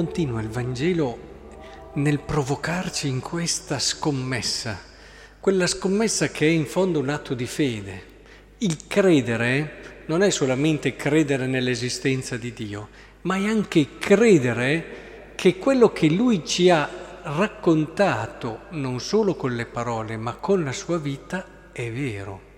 continua il Vangelo nel provocarci in questa scommessa, quella scommessa che è in fondo un atto di fede. Il credere non è solamente credere nell'esistenza di Dio, ma è anche credere che quello che Lui ci ha raccontato, non solo con le parole, ma con la sua vita, è vero.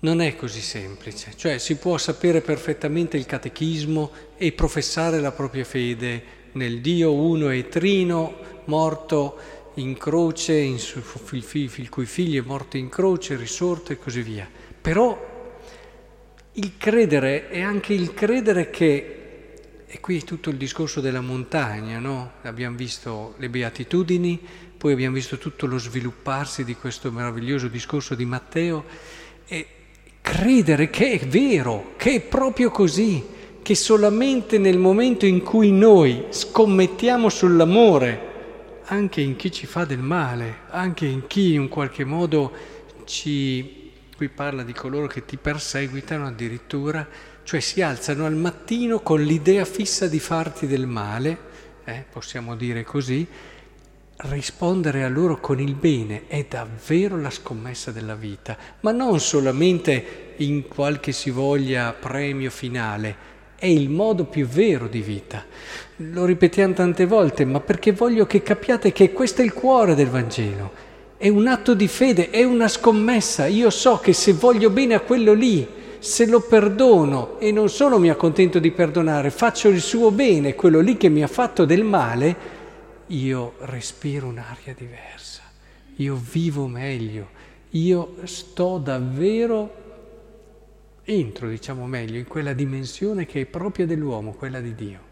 Non è così semplice, cioè si può sapere perfettamente il catechismo e professare la propria fede nel Dio uno e trino, morto in croce, in su, il, cui figlio è morto in croce, risorto e così via. Però il credere è anche il credere che, e qui è tutto il discorso della montagna, no? Abbiamo visto le beatitudini, poi abbiamo visto tutto lo svilupparsi di questo meraviglioso discorso di Matteo, e credere che è vero, che è proprio così, che solamente nel momento in cui noi scommettiamo sull'amore, anche in chi ci fa del male, anche in chi in qualche modo ci... qui parla di coloro che ti perseguitano addirittura, cioè si alzano al mattino con l'idea fissa di farti del male, eh, possiamo dire così, rispondere a loro con il bene è davvero la scommessa della vita, ma non solamente in qualche si voglia premio finale, è il modo più vero di vita. Lo ripetiamo tante volte, ma perché voglio che capiate che questo è il cuore del Vangelo. È un atto di fede, è una scommessa. Io so che se voglio bene a quello lì, se lo perdono e non solo mi accontento di perdonare, faccio il suo bene, quello lì che mi ha fatto del male, io respiro un'aria diversa, io vivo meglio, io sto davvero entro, diciamo meglio, in quella dimensione che è propria dell'uomo, quella di Dio.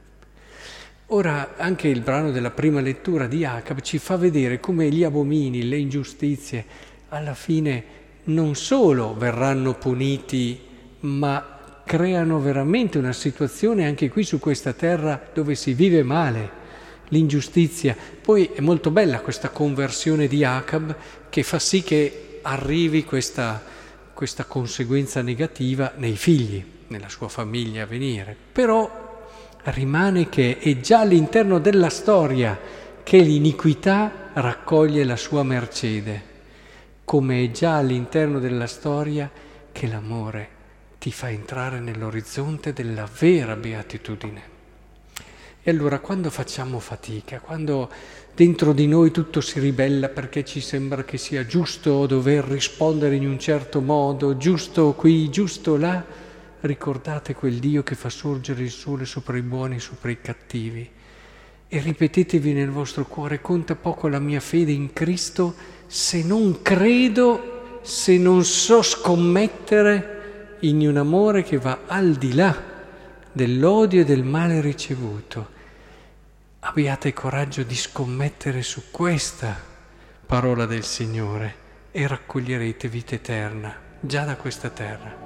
Ora anche il brano della prima lettura di Acab ci fa vedere come gli abomini, le ingiustizie, alla fine non solo verranno puniti, ma creano veramente una situazione anche qui su questa terra dove si vive male, l'ingiustizia. Poi è molto bella questa conversione di Acab che fa sì che arrivi questa questa conseguenza negativa nei figli, nella sua famiglia a venire. Però rimane che è già all'interno della storia che l'iniquità raccoglie la sua mercede, come è già all'interno della storia che l'amore ti fa entrare nell'orizzonte della vera beatitudine. E allora quando facciamo fatica, quando dentro di noi tutto si ribella perché ci sembra che sia giusto dover rispondere in un certo modo, giusto qui, giusto là, ricordate quel Dio che fa sorgere il sole sopra i buoni e sopra i cattivi. E ripetetevi nel vostro cuore, conta poco la mia fede in Cristo se non credo, se non so scommettere in un amore che va al di là dell'odio e del male ricevuto abbiate coraggio di scommettere su questa parola del Signore e raccoglierete vita eterna già da questa terra.